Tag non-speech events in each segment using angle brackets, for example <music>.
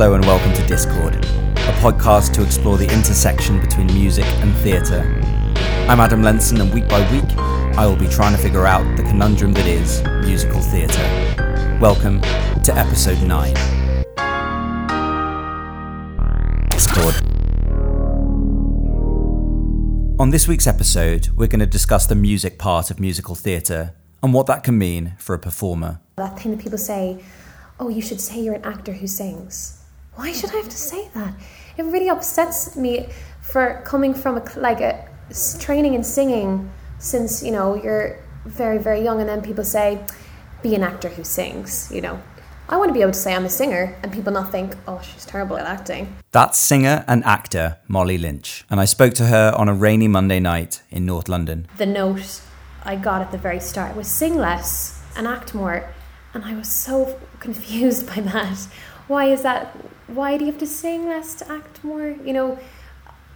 Hello and welcome to Discord, a podcast to explore the intersection between music and theatre. I'm Adam Lenson, and week by week, I will be trying to figure out the conundrum that is musical theatre. Welcome to episode 9. Discord. On this week's episode, we're going to discuss the music part of musical theatre and what that can mean for a performer. That thing that people say, oh, you should say you're an actor who sings. Why should I have to say that? It really upsets me for coming from a, like a training in singing since you know you're very very young, and then people say, be an actor who sings. You know, I want to be able to say I'm a singer, and people not think, oh, she's terrible at acting. That's singer and actor Molly Lynch, and I spoke to her on a rainy Monday night in North London. The note I got at the very start was sing less and act more. And I was so confused by that. Why is that? Why do you have to sing less to act more? You know,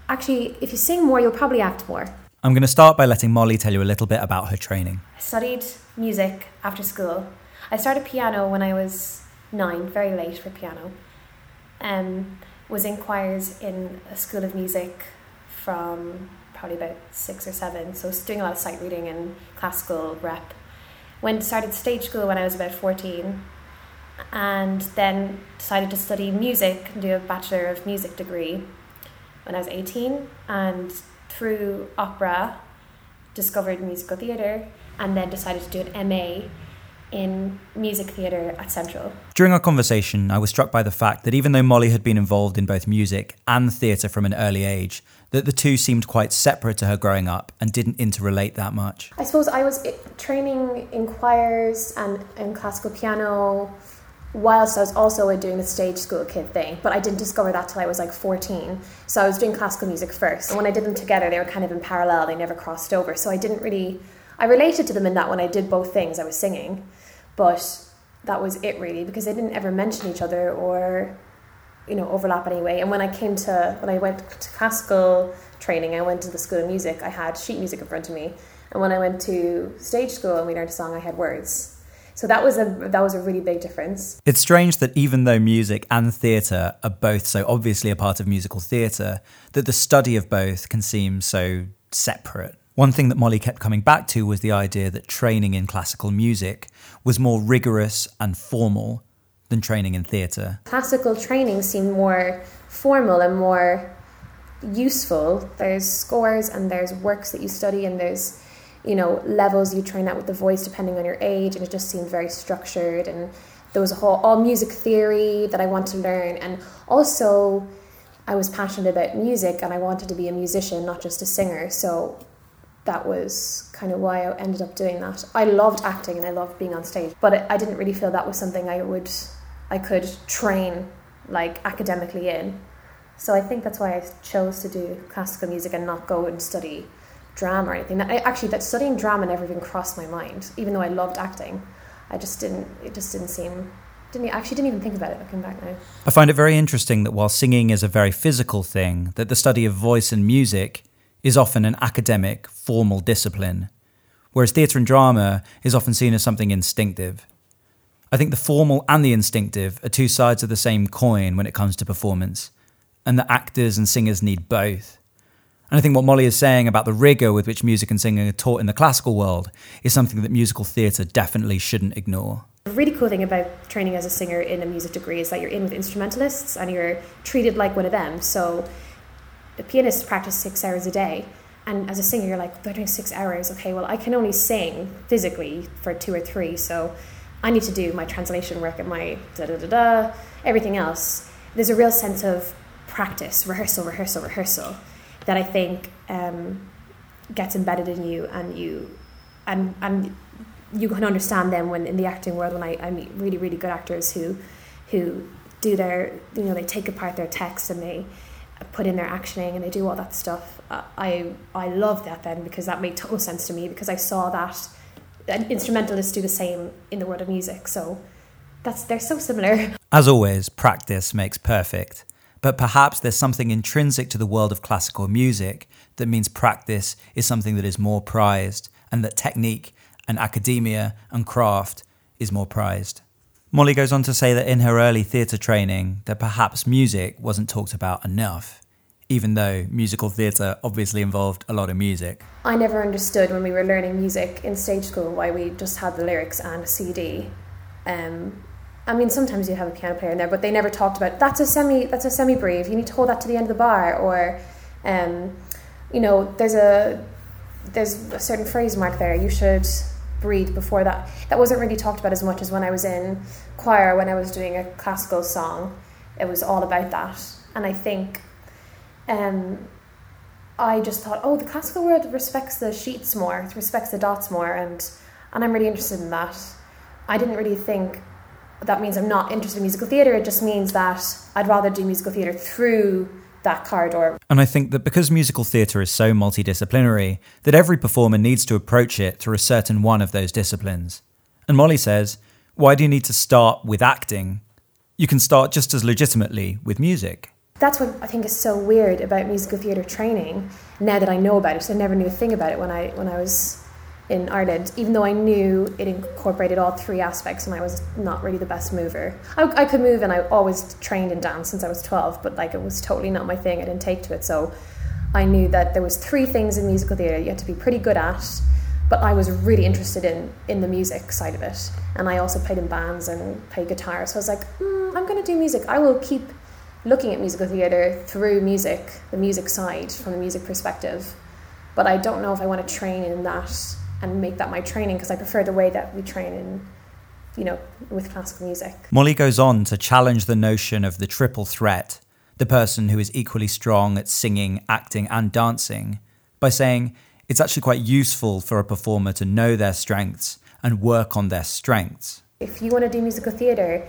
actually, if you sing more, you'll probably act more. I'm going to start by letting Molly tell you a little bit about her training. I studied music after school. I started piano when I was nine, very late for piano. Um, was in choirs in a school of music from probably about six or seven. So I was doing a lot of sight reading and classical rep. When started stage school when I was about fourteen, and then decided to study music and do a bachelor of music degree when I was eighteen. And through opera, discovered musical theatre, and then decided to do an MA in music theatre at Central. During our conversation, I was struck by the fact that even though Molly had been involved in both music and theatre from an early age, that the two seemed quite separate to her growing up and didn't interrelate that much. I suppose I was eh, training in choirs and in classical piano whilst I was also doing the stage school kid thing, but I didn't discover that till I was like 14. So I was doing classical music first. And when I did them together, they were kind of in parallel, they never crossed over. So I didn't really, I related to them in that when I did both things, I was singing, but that was it really because they didn't ever mention each other or you know overlap anyway and when i came to when i went to classical training i went to the school of music i had sheet music in front of me and when i went to stage school and we learned a song i had words so that was a that was a really big difference It's strange that even though music and theatre are both so obviously a part of musical theatre, that the study of both can seem so separate. One thing that Molly kept coming back to was the idea that training in classical music was more rigorous and formal than training in theatre. classical training seemed more formal and more useful there's scores and there's works that you study and there's you know levels you train out with the voice depending on your age and it just seemed very structured and there was a whole all music theory that I want to learn and also I was passionate about music and I wanted to be a musician not just a singer so that was kind of why I ended up doing that. I loved acting and I loved being on stage, but I- I didn't really feel that was something I would, I could train like academically in. So I think that's why I chose to do classical music and not go and study drama or anything. I, actually, that studying drama never even crossed my mind, even though I loved acting. I just didn't. It just didn't seem. Didn't actually didn't even think about it looking back now. I find it very interesting that while singing is a very physical thing, that the study of voice and music is often an academic, formal discipline, whereas theatre and drama is often seen as something instinctive. I think the formal and the instinctive are two sides of the same coin when it comes to performance, and that actors and singers need both. And I think what Molly is saying about the rigour with which music and singing are taught in the classical world is something that musical theatre definitely shouldn't ignore. The really cool thing about training as a singer in a music degree is that you're in with instrumentalists and you're treated like one of them. So the pianists practice six hours a day. And as a singer, you're like, they're doing six hours. Okay, well, I can only sing physically for two or three. So I need to do my translation work and my da da da da, everything else. There's a real sense of practice, rehearsal, rehearsal, rehearsal that I think um, gets embedded in you and you and and you can understand them when in the acting world when I, I meet really really good actors who who do their you know they take apart their text and they put in their actioning and they do all that stuff. I I love that then because that made total sense to me because I saw that instrumentalists do the same in the world of music. So that's they're so similar. As always, practice makes perfect. But perhaps there's something intrinsic to the world of classical music that means practice is something that is more prized, and that technique and academia and craft is more prized. Molly goes on to say that in her early theatre training, that perhaps music wasn't talked about enough, even though musical theatre obviously involved a lot of music. I never understood when we were learning music in stage school why we just had the lyrics and a CD. Um, I mean, sometimes you have a piano player in there, but they never talked about that's a semi that's a semi breve. You need to hold that to the end of the bar, or um, you know, there's a there's a certain phrase mark there. You should breathe before that. That wasn't really talked about as much as when I was in choir when I was doing a classical song. It was all about that, and I think um, I just thought, oh, the classical world respects the sheets more, it respects the dots more, and and I'm really interested in that. I didn't really think that means I'm not interested in musical theatre. It just means that I'd rather do musical theatre through that corridor. And I think that because musical theatre is so multidisciplinary, that every performer needs to approach it through a certain one of those disciplines. And Molly says, why do you need to start with acting? You can start just as legitimately with music. That's what I think is so weird about musical theatre training. Now that I know about it, I never knew a thing about it when I when I was in Ireland, even though I knew it incorporated all three aspects and I was not really the best mover. I, I, could move and I always trained in dance since I was 12, but like it was totally not my thing. I didn't take to it. So I knew that there was three things in musical theatre you had to be pretty good at, but I was really interested in, in the music side of it. And I also played in bands and played guitar. So I was like, mm, I'm going to do music. I will keep looking at musical theatre through music, the music side, from the music perspective. But I don't know if I want to train in that and make that my training because I prefer the way that we train in, you know, with classical music. Molly goes on to challenge the notion of the triple threat, the person who is equally strong at singing, acting, and dancing, by saying it's actually quite useful for a performer to know their strengths and work on their strengths. If you want to do musical theatre,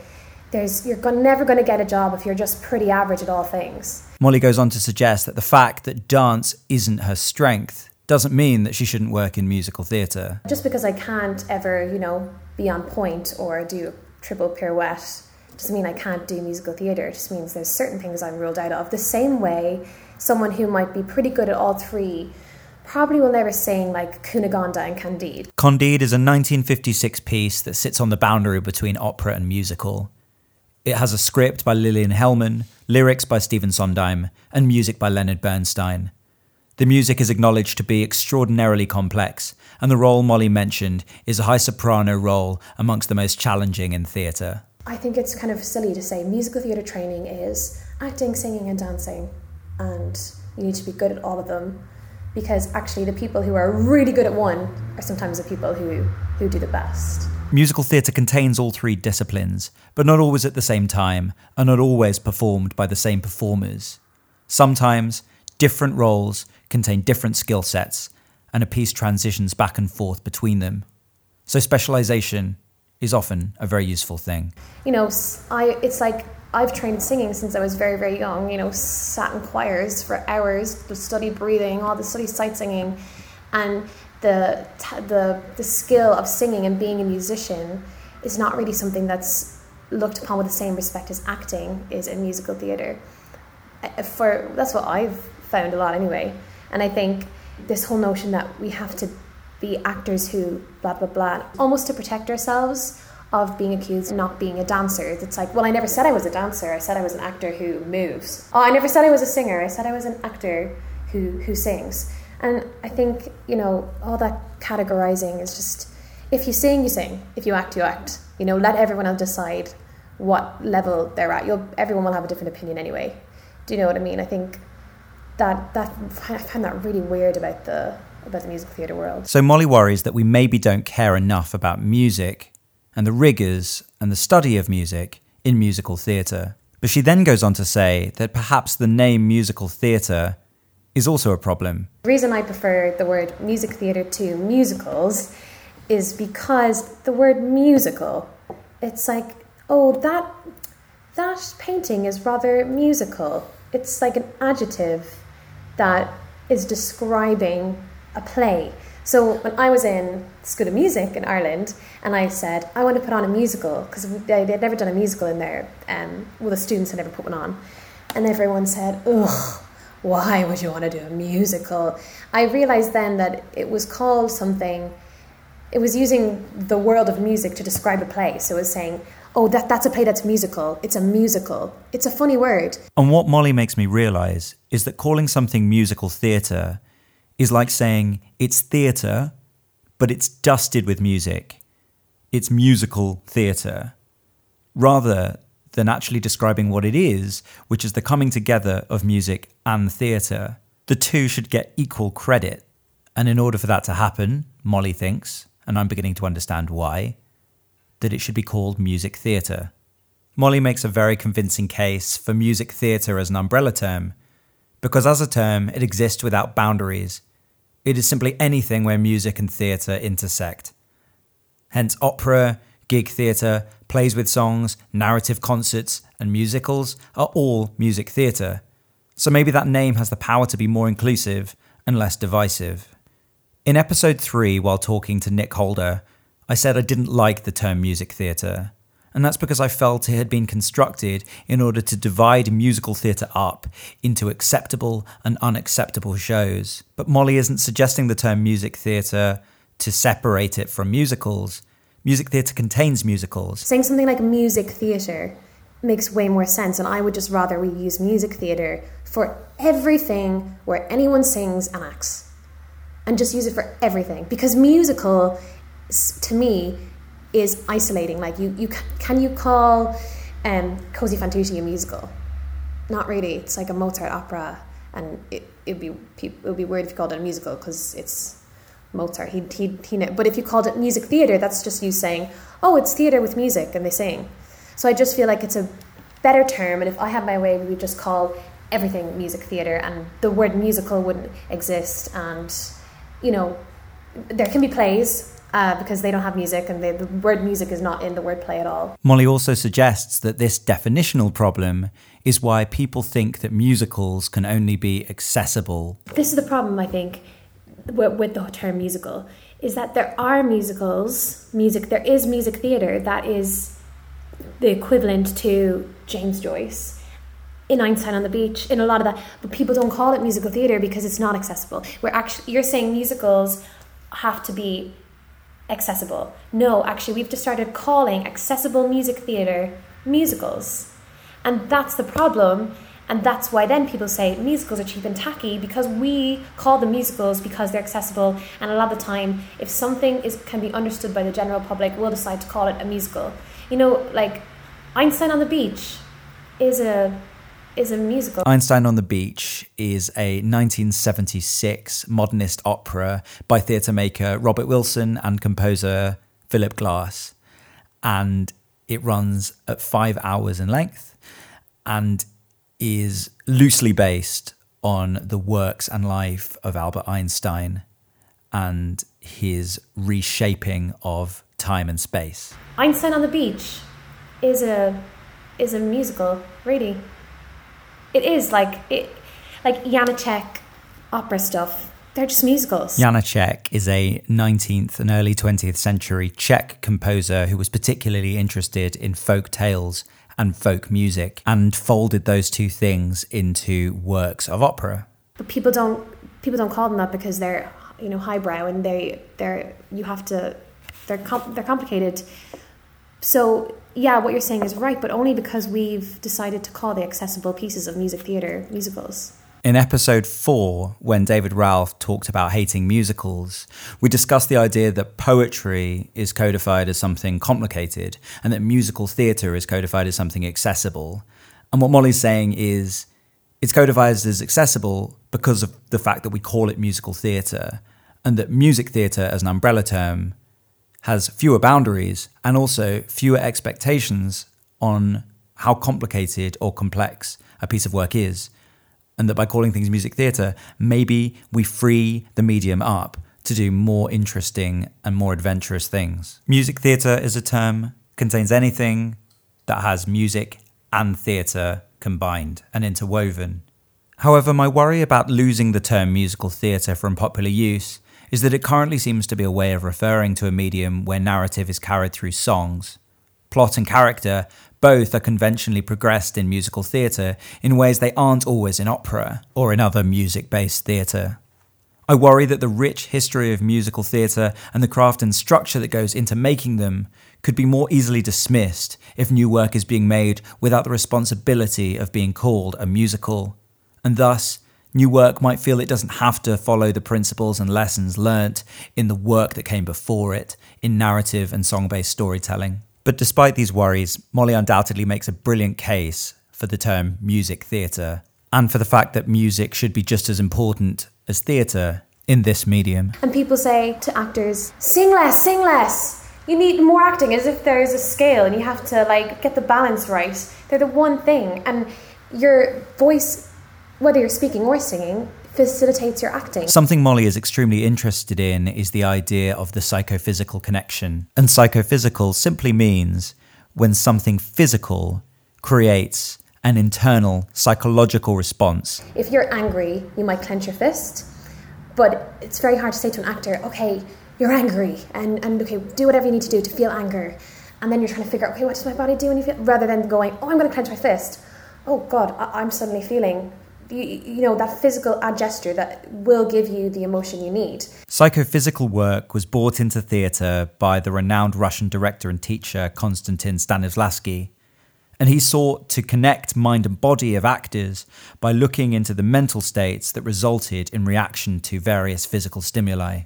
there's, you're never going to get a job if you're just pretty average at all things. Molly goes on to suggest that the fact that dance isn't her strength doesn't mean that she shouldn't work in musical theatre. Just because I can't ever, you know, be on point or do a triple pirouette doesn't mean I can't do musical theatre. It just means there's certain things I'm ruled out of. The same way someone who might be pretty good at all three probably will never sing like Cunegonde and Candide. Candide is a 1956 piece that sits on the boundary between opera and musical. It has a script by Lillian Hellman, lyrics by Stephen Sondheim, and music by Leonard Bernstein. The music is acknowledged to be extraordinarily complex, and the role Molly mentioned is a high soprano role amongst the most challenging in theatre. I think it's kind of silly to say musical theatre training is acting, singing, and dancing, and you need to be good at all of them because actually the people who are really good at one are sometimes the people who, who do the best. Musical theatre contains all three disciplines, but not always at the same time, and not always performed by the same performers. Sometimes, different roles contain different skill sets, and a piece transitions back and forth between them. So specialization is often a very useful thing. You know, I it's like I've trained singing since I was very very young. You know, sat in choirs for hours, studied breathing, all the study sight singing, and the the the skill of singing and being a musician is not really something that's looked upon with the same respect as acting is in musical theatre. For that's what I've found a lot anyway. And I think this whole notion that we have to be actors who blah blah blah, almost to protect ourselves of being accused of not being a dancer. It's like, well, I never said I was a dancer. I said I was an actor who moves. Oh, I never said I was a singer. I said I was an actor who who sings. And I think you know all that categorizing is just if you sing, you sing. If you act, you act. You know, let everyone else decide what level they're at. You'll everyone will have a different opinion anyway. Do you know what I mean? I think that that I find that really weird about the about the musical theatre world. So Molly worries that we maybe don't care enough about music and the rigours and the study of music in musical theatre. But she then goes on to say that perhaps the name musical theatre is also a problem. The reason I prefer the word music theatre to musicals is because the word musical, it's like, oh, that that painting is rather musical. It's like an adjective that is describing a play. So when I was in School of Music in Ireland, and I said I want to put on a musical because they had never done a musical in there. Um, well, the students had never put one on, and everyone said, "Ugh, why would you want to do a musical?" I realized then that it was called something. It was using the world of music to describe a play. So it was saying, oh, that, that's a play that's musical. It's a musical. It's a funny word. And what Molly makes me realise is that calling something musical theatre is like saying it's theatre, but it's dusted with music. It's musical theatre. Rather than actually describing what it is, which is the coming together of music and theatre, the two should get equal credit. And in order for that to happen, Molly thinks, and I'm beginning to understand why, that it should be called music theatre. Molly makes a very convincing case for music theatre as an umbrella term, because as a term, it exists without boundaries. It is simply anything where music and theatre intersect. Hence, opera, gig theatre, plays with songs, narrative concerts, and musicals are all music theatre. So maybe that name has the power to be more inclusive and less divisive. In episode 3, while talking to Nick Holder, I said I didn't like the term music theatre, and that's because I felt it had been constructed in order to divide musical theatre up into acceptable and unacceptable shows. But Molly isn't suggesting the term music theatre to separate it from musicals. Music theatre contains musicals. Saying something like music theatre makes way more sense, and I would just rather we use music theatre for everything where anyone sings and acts. And just use it for everything. Because musical to me is isolating. Like you, you can you call um, tutte a musical? Not really. It's like a Mozart opera, and it it'd be it would be weird if you called it a musical because it's Mozart. He he he. But if you called it music theater, that's just you saying, oh, it's theater with music, and they sing. So I just feel like it's a better term. And if I had my way, we would just call everything music theater, and the word musical wouldn't exist. And you know, there can be plays uh, because they don't have music and they, the word music is not in the word play at all. Molly also suggests that this definitional problem is why people think that musicals can only be accessible. This is the problem, I think, with, with the term musical, is that there are musicals, music, there is music theatre that is the equivalent to James Joyce in Einstein on the Beach, in a lot of that, but people don't call it musical theatre because it's not accessible. We're actually, you're saying musicals have to be accessible. No, actually, we've just started calling accessible music theatre musicals. And that's the problem. And that's why then people say musicals are cheap and tacky because we call them musicals because they're accessible. And a lot of the time, if something is can be understood by the general public, we'll decide to call it a musical. You know, like Einstein on the Beach is a is a musical. Einstein on the Beach is a 1976 modernist opera by theatre maker Robert Wilson and composer Philip Glass. And it runs at five hours in length and is loosely based on the works and life of Albert Einstein and his reshaping of time and space. Einstein on the Beach is a is a musical, really. It is like it, like Janacek opera stuff. They're just musicals. Janacek is a 19th and early 20th century Czech composer who was particularly interested in folk tales and folk music and folded those two things into works of opera. But people don't people don't call them that because they're you know highbrow and they they're you have to they're com- they're complicated. So yeah, what you're saying is right, but only because we've decided to call the accessible pieces of music theatre musicals. In episode four, when David Ralph talked about hating musicals, we discussed the idea that poetry is codified as something complicated and that musical theatre is codified as something accessible. And what Molly's saying is it's codified as accessible because of the fact that we call it musical theatre, and that music theatre as an umbrella term has fewer boundaries and also fewer expectations on how complicated or complex a piece of work is. And that by calling things music theatre, maybe we free the medium up to do more interesting and more adventurous things. Music theatre is a term, contains anything that has music and theatre combined and interwoven. However, my worry about losing the term musical theatre from popular use is that it currently seems to be a way of referring to a medium where narrative is carried through songs. Plot and character both are conventionally progressed in musical theatre in ways they aren't always in opera or in other music based theatre. I worry that the rich history of musical theatre and the craft and structure that goes into making them could be more easily dismissed if new work is being made without the responsibility of being called a musical. And thus, new work might feel it doesn't have to follow the principles and lessons learnt in the work that came before it in narrative and song based storytelling. But despite these worries, Molly undoubtedly makes a brilliant case for the term music theatre and for the fact that music should be just as important as theatre in this medium. And people say to actors, sing less, sing less. You need more acting as if there's a scale and you have to like get the balance right. They're the one thing. And your voice, whether you're speaking or singing, facilitates your acting. Something Molly is extremely interested in is the idea of the psychophysical connection. And psychophysical simply means when something physical creates an internal psychological response. If you're angry, you might clench your fist, but it's very hard to say to an actor, okay, you're angry, and, and okay, do whatever you need to do to feel anger. And then you're trying to figure out, okay, what does my body do when you feel, rather than going, oh, I'm going to clench my fist. Oh, God, I- I'm suddenly feeling you, you, know that physical gesture that will give you the emotion you need. Psychophysical work was brought into theatre by the renowned Russian director and teacher Konstantin Stanislavski, and he sought to connect mind and body of actors by looking into the mental states that resulted in reaction to various physical stimuli.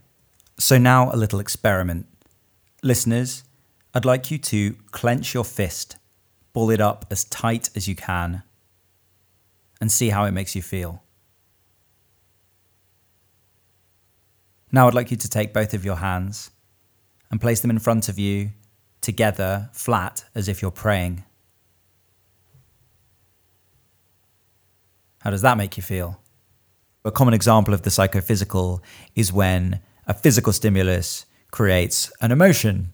So, now a little experiment. Listeners, I'd like you to clench your fist, ball it up as tight as you can, and see how it makes you feel. Now, I'd like you to take both of your hands and place them in front of you, together, flat, as if you're praying. How does that make you feel? A common example of the psychophysical is when a physical stimulus creates an emotion.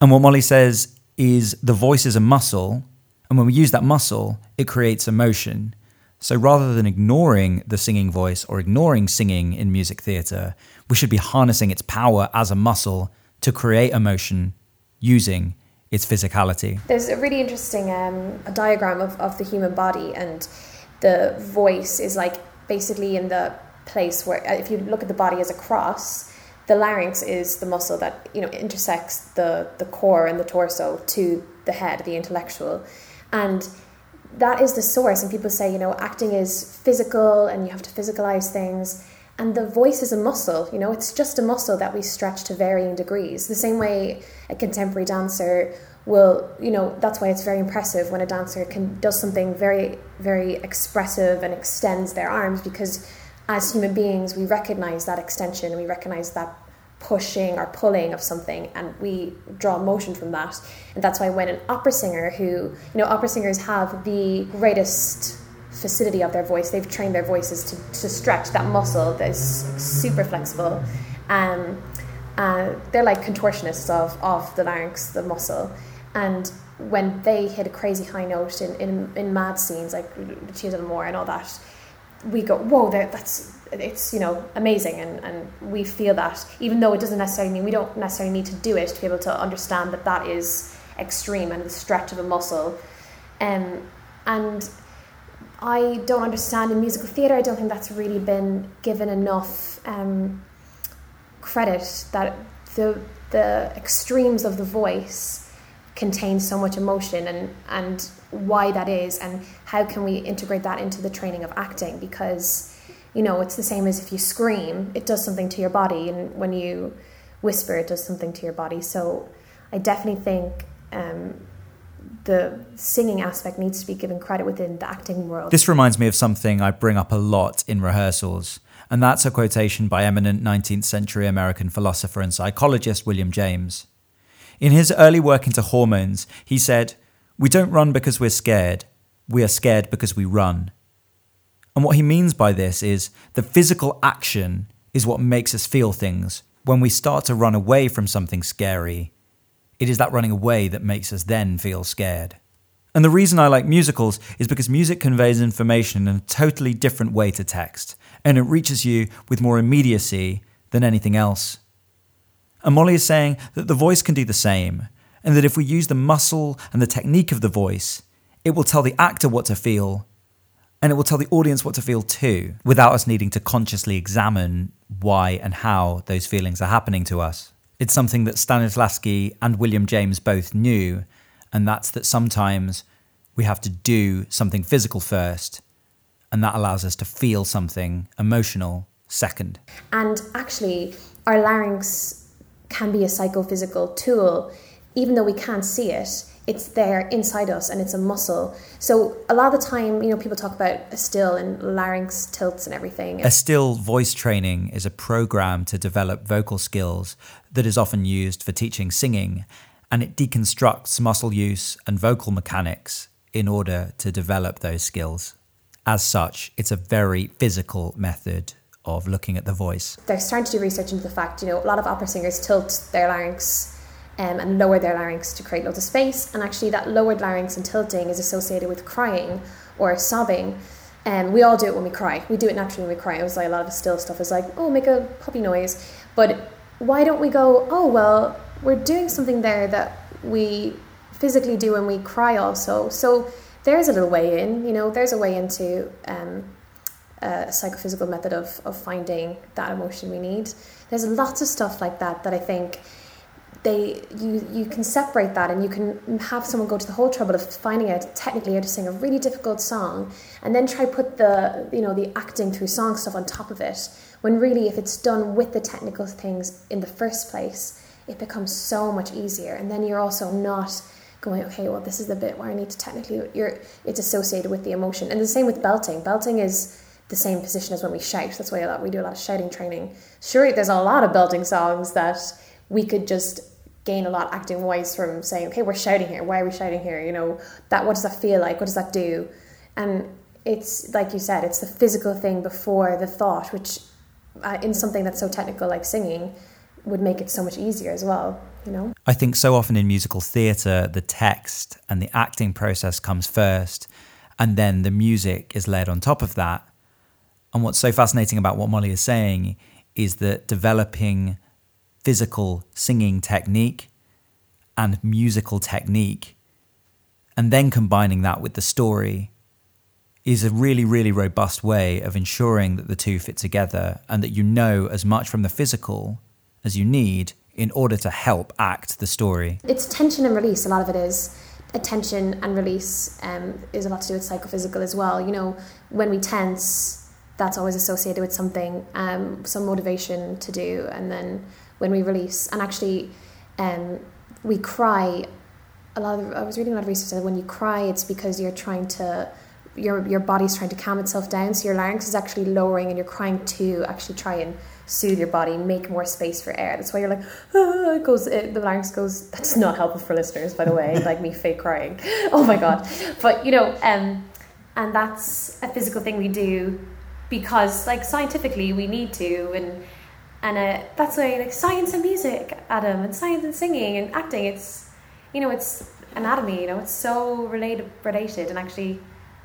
And what Molly says is the voice is a muscle, and when we use that muscle, it creates emotion. So rather than ignoring the singing voice or ignoring singing in music theatre, we should be harnessing its power as a muscle to create emotion using its physicality. There's a really interesting um, a diagram of, of the human body, and the voice is like basically in the place where uh, if you look at the body as a cross the larynx is the muscle that you know intersects the the core and the torso to the head the intellectual and that is the source. And people say you know acting is physical and you have to physicalize things. And the voice is a muscle you know it's just a muscle that we stretch to varying degrees. The same way a contemporary dancer will you know that's why it's very impressive when a dancer can does something very very expressive and extends their arms because as human beings we recognize that extension and we recognize that pushing or pulling of something and we draw motion from that. And that's why when an opera singer who you know opera singers have the greatest facility of their voice they've trained their voices to, to stretch that muscle that is super flexible. Um, uh, they're like contortionists of, of the larynx the muscle. And when they hit a crazy high note in, in, in mad scenes like Lucia Moore and all that, we go, whoa, that's it's you know amazing, and, and we feel that even though it doesn't necessarily mean we don't necessarily need to do it to be able to understand that that is extreme and the stretch of a muscle, um, and I don't understand in musical theatre. I don't think that's really been given enough um, credit that the the extremes of the voice contains so much emotion and and why that is and how can we integrate that into the training of acting? Because you know it's the same as if you scream it does something to your body and when you whisper it does something to your body. So i definitely think um, the singing aspect needs to be given credit within the acting world. This reminds me of something i bring up a lot in rehearsals and that's a quotation by eminent 19th century american philosopher and psychologist william james in his early work into hormones, he said, We don't run because we're scared, we are scared because we run. And what he means by this is the physical action is what makes us feel things. When we start to run away from something scary, it is that running away that makes us then feel scared. And the reason I like musicals is because music conveys information in a totally different way to text, and it reaches you with more immediacy than anything else. And Molly is saying that the voice can do the same, and that if we use the muscle and the technique of the voice, it will tell the actor what to feel, And it will tell the audience what to feel too, without us needing to consciously examine why and how those feelings are happening to us. It's something that Stanislavski and William James both knew, and that's that sometimes we have to do something physical first, and that allows us to feel something emotional second. And actually, our larynx can be a psychophysical tool, even though we can't see it. It's there inside us and it's a muscle. So, a lot of the time, you know, people talk about Estill and larynx tilts and everything. A still voice training is a program to develop vocal skills that is often used for teaching singing, and it deconstructs muscle use and vocal mechanics in order to develop those skills. As such, it's a very physical method of looking at the voice. They're starting to do research into the fact, you know, a lot of opera singers tilt their larynx um, and lower their larynx to create loads of space. And actually, that lowered larynx and tilting is associated with crying or sobbing. And um, we all do it when we cry. We do it naturally when we cry. It was like a lot of Estill stuff is like, oh, make a puppy noise. But why don't we go, oh, well, we're doing something there that we physically do when we cry also. So there's a little way in, you know, there's a way into um, a psychophysical method of, of finding that emotion we need. There's lots of stuff like that that I think they you you can separate that and you can have someone go to the whole trouble of finding out technically how to sing a really difficult song and then try put the you know the acting through song stuff on top of it when really if it's done with the technical things in the first place it becomes so much easier. And then you're also not going okay well this is the bit where I need to technically you're it's associated with the emotion. And the same with belting. Belting is the same position as when we shout. That's why we do a lot of shouting training. Sure, there's a lot of belting songs that we could just gain a lot acting wise from saying, okay, we're shouting here. Why are we shouting here? You know, that what does that feel like? What does that do? And it's like you said, it's the physical thing before the thought, which uh, in something that's so technical like singing would make it so much easier as well. You know, I think so often in musical theatre, the text and the acting process comes first, and then the music is laid on top of that and what's so fascinating about what Molly is saying is that developing physical singing technique and musical technique, and then combining that with the story, is a really, really robust way of ensuring that the two fit together and that you know as much from the physical as you need in order to help act the story. It's tension and release, a lot of it is. Attention and release um, is a lot to do with psychophysical as well. You know, when we tense, that's always associated with something, um, some motivation to do. And then when we release, and actually, um, we cry. A lot of I was reading a lot of research that when you cry, it's because you're trying to your your body's trying to calm itself down. So your larynx is actually lowering, and you're crying to actually try and soothe your body, make more space for air. That's why you're like, ah, it goes. It, the larynx goes. That's not helpful for listeners, by the way. <laughs> like me fake crying. <laughs> Oh my god. But you know, um, and that's a physical thing we do because like scientifically we need to and and uh, that's why like science and music adam and science and singing and acting it's you know it's anatomy you know it's so related related and actually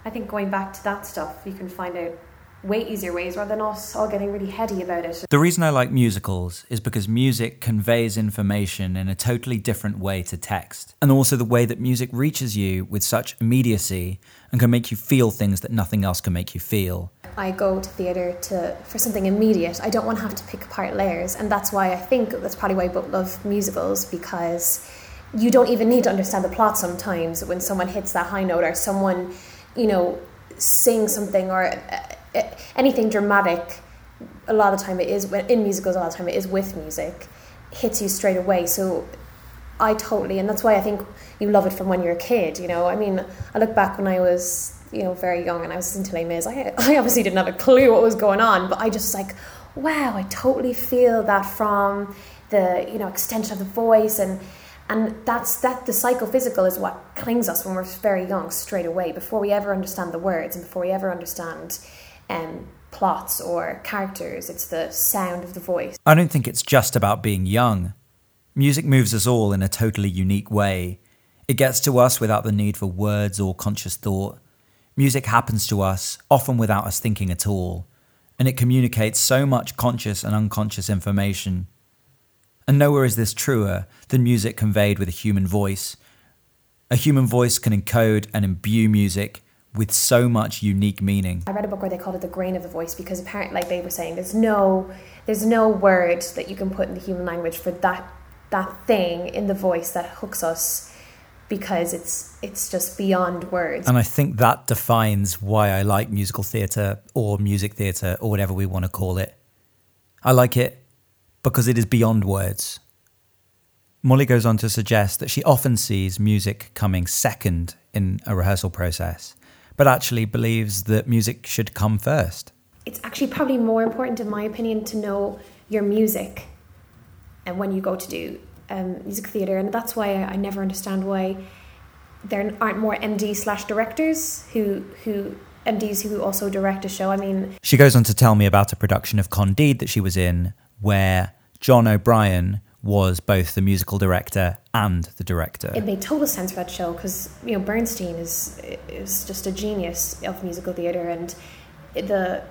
i think going back to that stuff you can find out way easier ways rather than us all getting really heady about it. The reason I like musicals is because music conveys information in a totally different way to text, and also the way that music reaches you with such immediacy and can make you feel things that nothing else can make you feel. I go to theatre to for something immediate. I don't want to have to pick apart layers, and that's why I think that's probably why I love musicals because you don't even need to understand the plot sometimes when someone hits that high note or someone, you know, sings something or uh, anything dramatic, a lot of the time it is in musicals. A lot of the time it is with music, hits you straight away. So I totally, and that's why I think you love it from when you're a kid. You know, I mean, I look back when I was you know very young and I was listening to Les Mis. I <laughs> I obviously didn't have a clue what was going on, but I just like, wow, I totally feel that from the you know extension of the voice and and that's that the psychophysical is what clings us when we're very young straight away before we ever understand the words and before we ever understand um, plots or characters, it's the sound of the voice. I don't think it's just about being young. Music moves us all in a totally unique way. It gets to us without the need for words or conscious thought. Music happens to us, often without us thinking at all, and it communicates so much conscious and unconscious information. And nowhere is this truer than music conveyed with a human voice. A human voice can encode and imbue music with so much unique meaning. I read a book where they called it the grain of the voice because apparently, like they were saying, there's no there's no word that you can put in the human language for that that thing in the voice that hooks us because it's it's just beyond words. And I think that defines why I like musical theatre or music theatre or whatever we want to call it. I like it because it is beyond words. Molly goes on to suggest that she often sees music coming second in a rehearsal process, but actually believes that music should come first. It's actually probably more important, in my opinion, to know your music and when you go to do um, music theatre. And that's why I never understand why there aren't more MD slash directors who who MDs who also direct a show. I mean, she goes on to tell me about a production of Candide that she was in, where John O'Brien was both the musical director and the director. It made total sense for that show because you know Bernstein is is just a genius of musical theater, and the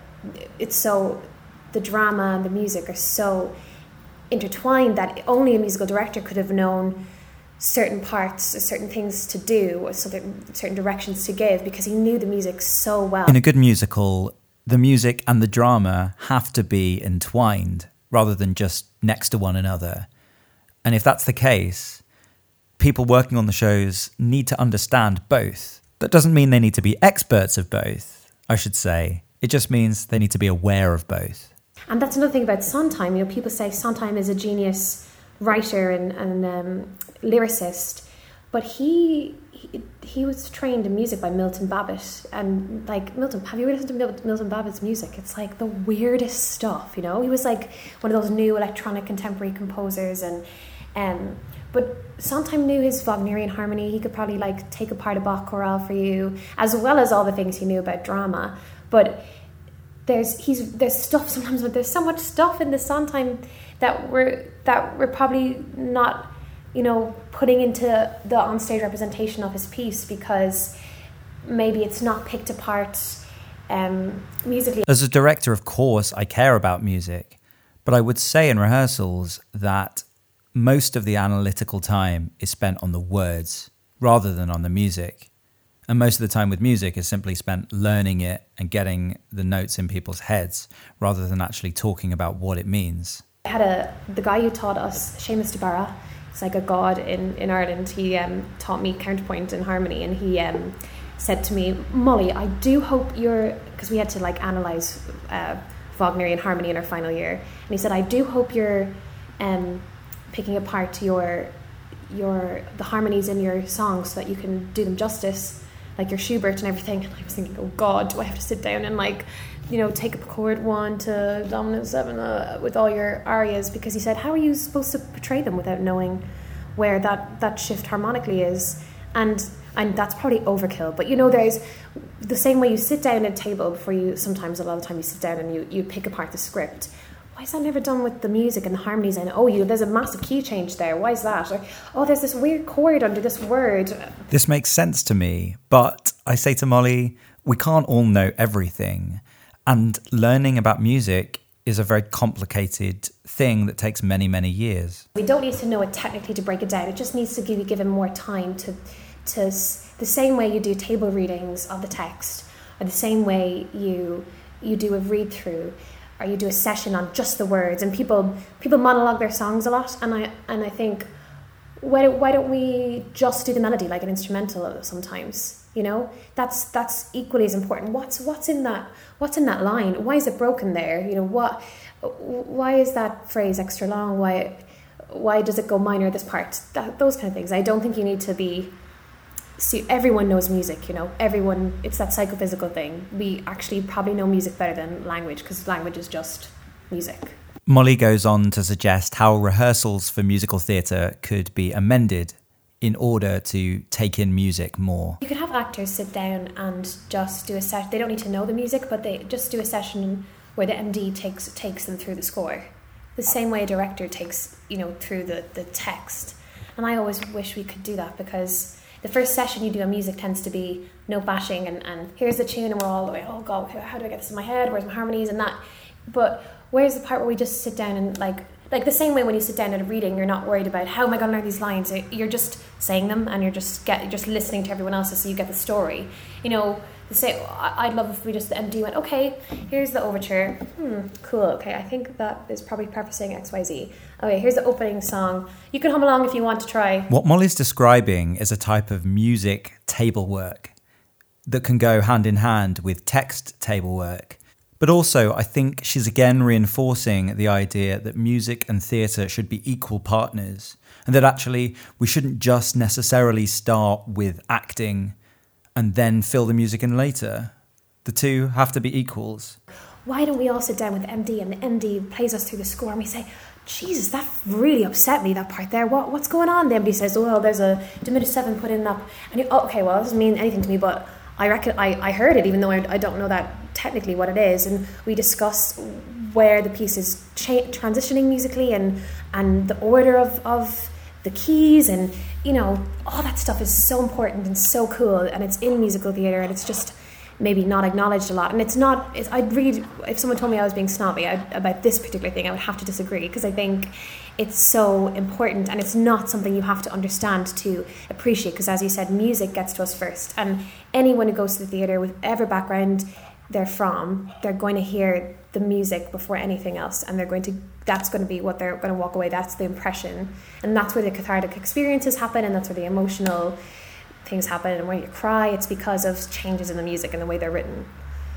it's so the drama and the music are so intertwined that only a musical director could have known certain parts, certain things to do, or certain certain directions to give because he knew the music so well. In a good musical, the music and the drama have to be entwined rather than just next to one another. And if that's the case, people working on the shows need to understand both. That doesn't mean they need to be experts of both, I should say. It just means they need to be aware of both. And that's another thing about Sondheim. You know, people say Sondheim is a genius writer and, and um, lyricist, but he, he, he was trained in music by Milton Babbitt. And like Milton, have you ever listened to Milton Babbitt's music? It's like the weirdest stuff. You know, he was like one of those new electronic contemporary composers, and um, but Sondheim knew his Wagnerian harmony. He could probably like take apart a Bach chorale for you, as well as all the things he knew about drama. But there's he's there's stuff sometimes, but there's so much stuff in the Sondheim that we're that we're probably not, you know, putting into the onstage representation of his piece because maybe it's not picked apart um, musically. As a director, of course, I care about music, but I would say in rehearsals that most of the analytical time is spent on the words rather than on the music. And most of the time with music is simply spent learning it and getting the notes in people's heads rather than actually talking about what it means. I had a the guy who taught us, Séamas de Barra, he's like a god in, in Ireland. He um, taught me counterpoint and harmony and he um, said to me, Molly, I do hope you're because we had to like analyze uh, Wagnerian harmony in our final year. And he said, I do hope you're um, picking apart your your the harmonies in your songs so that you can do them justice like your Schubert and everything. And I was thinking, oh God, do I have to sit down and like, you know, take up chord one to dominant seven uh, with all your arias? Because he said, how are you supposed to portray them without knowing where that that shift harmonically is? And and that's probably overkill. But you know, there's the same way you sit down at a table before you. Sometimes a lot of the time you sit down and you you pick apart the script why is that never done with the music and the harmonies? And oh you there's a massive key change there. Why is that? Or oh there's this weird chord under this word. This makes sense to me but i say to molly we can't all know everything. And learning about music is a very complicated thing that takes many many years. We don't need to know it technically to break it down. It just needs to be given more time to to the same way you do table readings of the text or the same way you you do a read through or you do a session on just the words and people people monologue their songs a lot and I and I think why don't, why don't we just do the melody like an instrumental sometimes you know? That's that's equally as important. What's what's in that what's in that line? Why is it broken there? You know what why is that phrase extra long? Why why does it go minor this part? That, those kind of things. I don't think you need to be see, everyone knows music, you know, everyone, it's that psychophysical thing. We actually probably know music better than language because language is just music. Molly goes on to suggest how rehearsals for musical theatre could be amended in order to take in music more. You could have actors sit down and just do a set. They don't need to know the music, but they just do a session where the MD takes takes them through the score, the same way a director takes you know through the the text. And I always wish we could do that because the first session you do on music tends to be note bashing and, and here's the tune and we're all the way, oh God, how do I get this in my head? Where's my harmonies and that? But where's the part where we just sit down and like, like the same way when you sit down at a reading, you're not worried about how am I going to learn these lines. You're just saying them and you're just get, you're just listening to everyone else so you get the story. You know, say I'd love if we just the MD went okay here's the overture. Hmm cool okay I think that is probably prefacing XYZ okay here's the opening song. You can hum along if you want to try. What Molly's describing is a type of music table work that can go hand in hand with text table work. But also I think she's again reinforcing the idea that music and theatre should be equal partners and that actually we shouldn't just necessarily start with acting and then fill the music in later. The two have to be equals. Why don't we all sit down with MD and the MD plays us through the score and we say, Jesus, that really upset me, that part there. What, what's going on? The MD says, oh, well, there's a diminished seven put in up. And you, oh, okay, well, that doesn't mean anything to me, but I reckon I, I heard it, even though I, I don't know that technically what it is. And we discuss where the piece is cha- transitioning musically and, and the order of, of the keys and you know all that stuff is so important and so cool and it's in musical theater and it's just maybe not acknowledged a lot. And it's not it's, i'd read if someone told me i was being snobby I'd, about this particular thing i would have to disagree because i think it's so important and it's not something you have to understand to appreciate because as you said music gets to us first. And anyone who goes to the theater with whatever background they're from they're going to hear the music before anything else and they're going to that's going to be what they're going to walk away that's the impression. And that's where the cathartic experiences happen and that's where the emotional things happen and when you cry. It's because of changes in the music and the way they're written.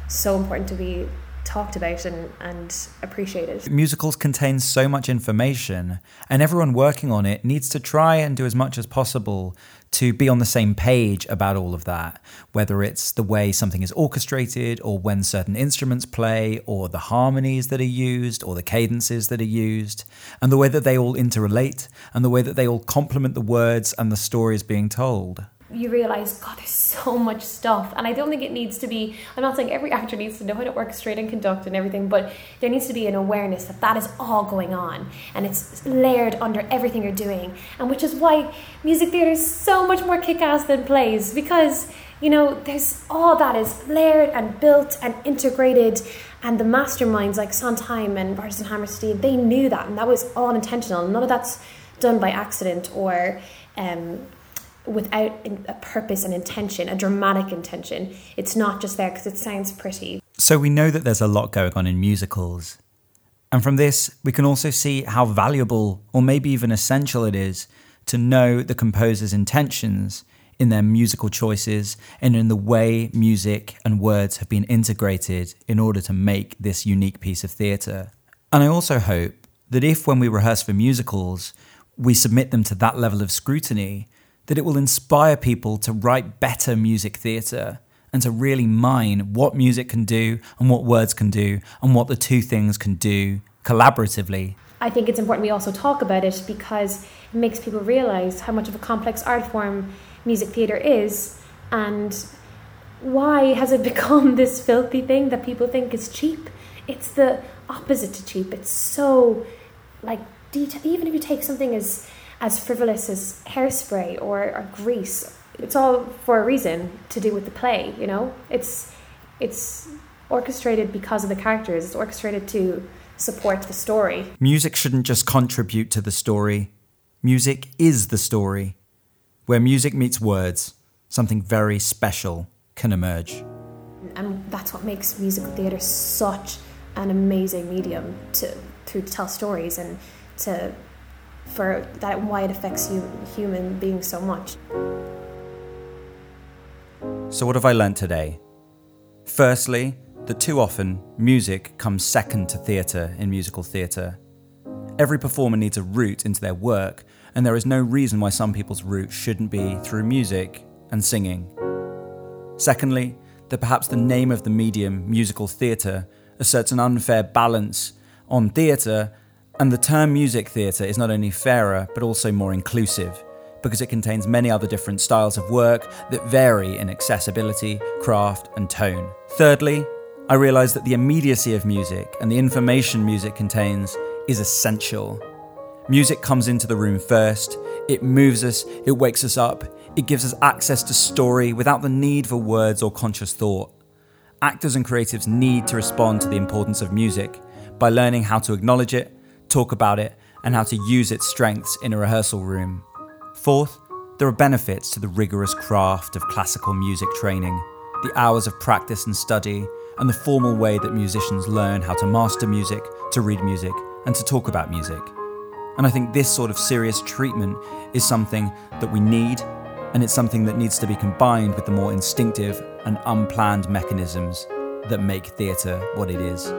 So important to be talked about and, and appreciated. Musicals contain so much information, and everyone working on it needs to try and do as much as possible to be on the same page about all of that, whether it's the way something is orchestrated, or when certain instruments play, or the harmonies that are used, or the cadences that are used, and the way that they all interrelate, and the way that they all complement the words and the stories being told you realize, God, there's so much stuff. And I don't think it needs to be, I'm not saying every actor needs to know how to orchestrate and conduct and everything, but there needs to be an awareness that that is all going on and it's layered under everything you're doing. And which is why music theater is so much more kick ass than plays because, you know, there's all that is layered and built and integrated. And the masterminds like Sondheim and Bartis Hammerstein, they knew that and that was all intentional. None of that's done by accident or. Um, without a purpose and intention, a dramatic intention. It's not just there because it sounds pretty. So we know that there's a lot going on in musicals. And from this, we can also see how valuable or maybe even essential it is to know the composer's intentions in their musical choices and in the way music and words have been integrated in order to make this unique piece of theatre. And I also hope that if, when we rehearse for musicals, we submit them to that level of scrutiny, that it will inspire people to write better music theatre and to really mine what music can do and what words can do and what the two things can do collaboratively. I think it's important we also talk about it because it makes people realize how much of a complex art form music theatre is and why has it <laughs> become this filthy thing that people think is cheap? It's the opposite to cheap. It's so like detail. Even if you take something as as frivolous as hairspray or, or grease. It's all for a reason to do with the play, you know? It's it's orchestrated because of the characters. It's orchestrated to support the story. Music shouldn't just contribute to the story. Music is the story. Where music meets words, something very special can emerge. And that's what makes musical theatre such an amazing medium to to tell stories and to for that why it affects you human beings so much. So what have I learnt today? Firstly, that too often music comes second to theatre in musical theatre. Every performer needs a route into their work, and there is no reason why some people's route shouldn't be through music and singing. Secondly, that perhaps the name of the medium, musical theatre, asserts an unfair balance on theatre and the term music theatre is not only fairer, but also more inclusive, because it contains many other different styles of work that vary in accessibility, craft, and tone. Thirdly, I realised that the immediacy of music and the information music contains is essential. Music comes into the room first, it moves us, it wakes us up, it gives us access to story without the need for words or conscious thought. Actors and creatives need to respond to the importance of music by learning how to acknowledge it talk about it, and how to use its strengths in a rehearsal room. Fourth, there are benefits to the rigorous craft of classical music training, the hours of practice and study, and the formal way that musicians learn how to master music, to read music, and to talk about music. And I think this sort of serious treatment is something that we need, and it's something that needs to be combined with the more instinctive and unplanned mechanisms that make theatre what it is.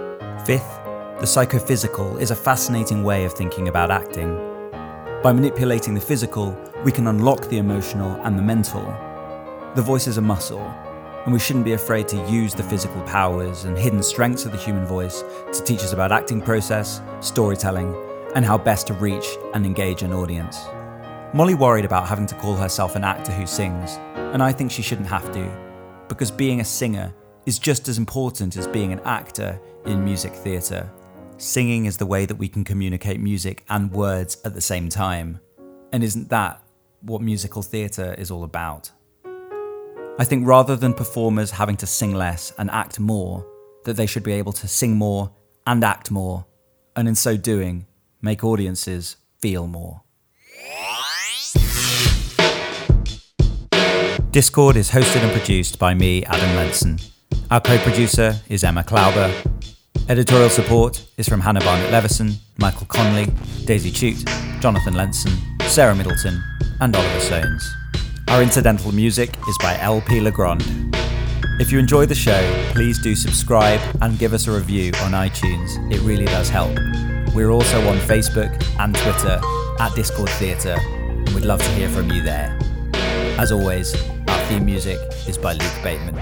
Fifth, the psychophysical is a fascinating way of thinking about acting. By manipulating the physical, we can unlock the emotional and the mental. The voice is a muscle, and we shouldn't be afraid to use the physical powers and hidden strengths of the human voice to teach us about acting process, storytelling, and how best to reach and engage an audience. Molly worried about having to call herself an actor who sings, and I think she shouldn't have to, because being a singer is just as important as being an actor in music theatre. Singing is the way that we can communicate music and words at the same time. And isn't that what musical theatre is all about? I think rather than performers having to sing less and act more, that they should be able to sing more and act more, and in so doing, make audiences feel more. Discord is hosted and produced by me, Adam Lenson. Our co producer is Emma Klauber. Editorial support is from Hannah Barnett Levison, Michael Conley, Daisy Chute, Jonathan Lenson, Sarah Middleton, and Oliver Soanes. Our incidental music is by LP Legrand. If you enjoy the show, please do subscribe and give us a review on iTunes. It really does help. We're also on Facebook and Twitter at Discord Theatre, and we'd love to hear from you there. As always, our theme music is by Luke Bateman.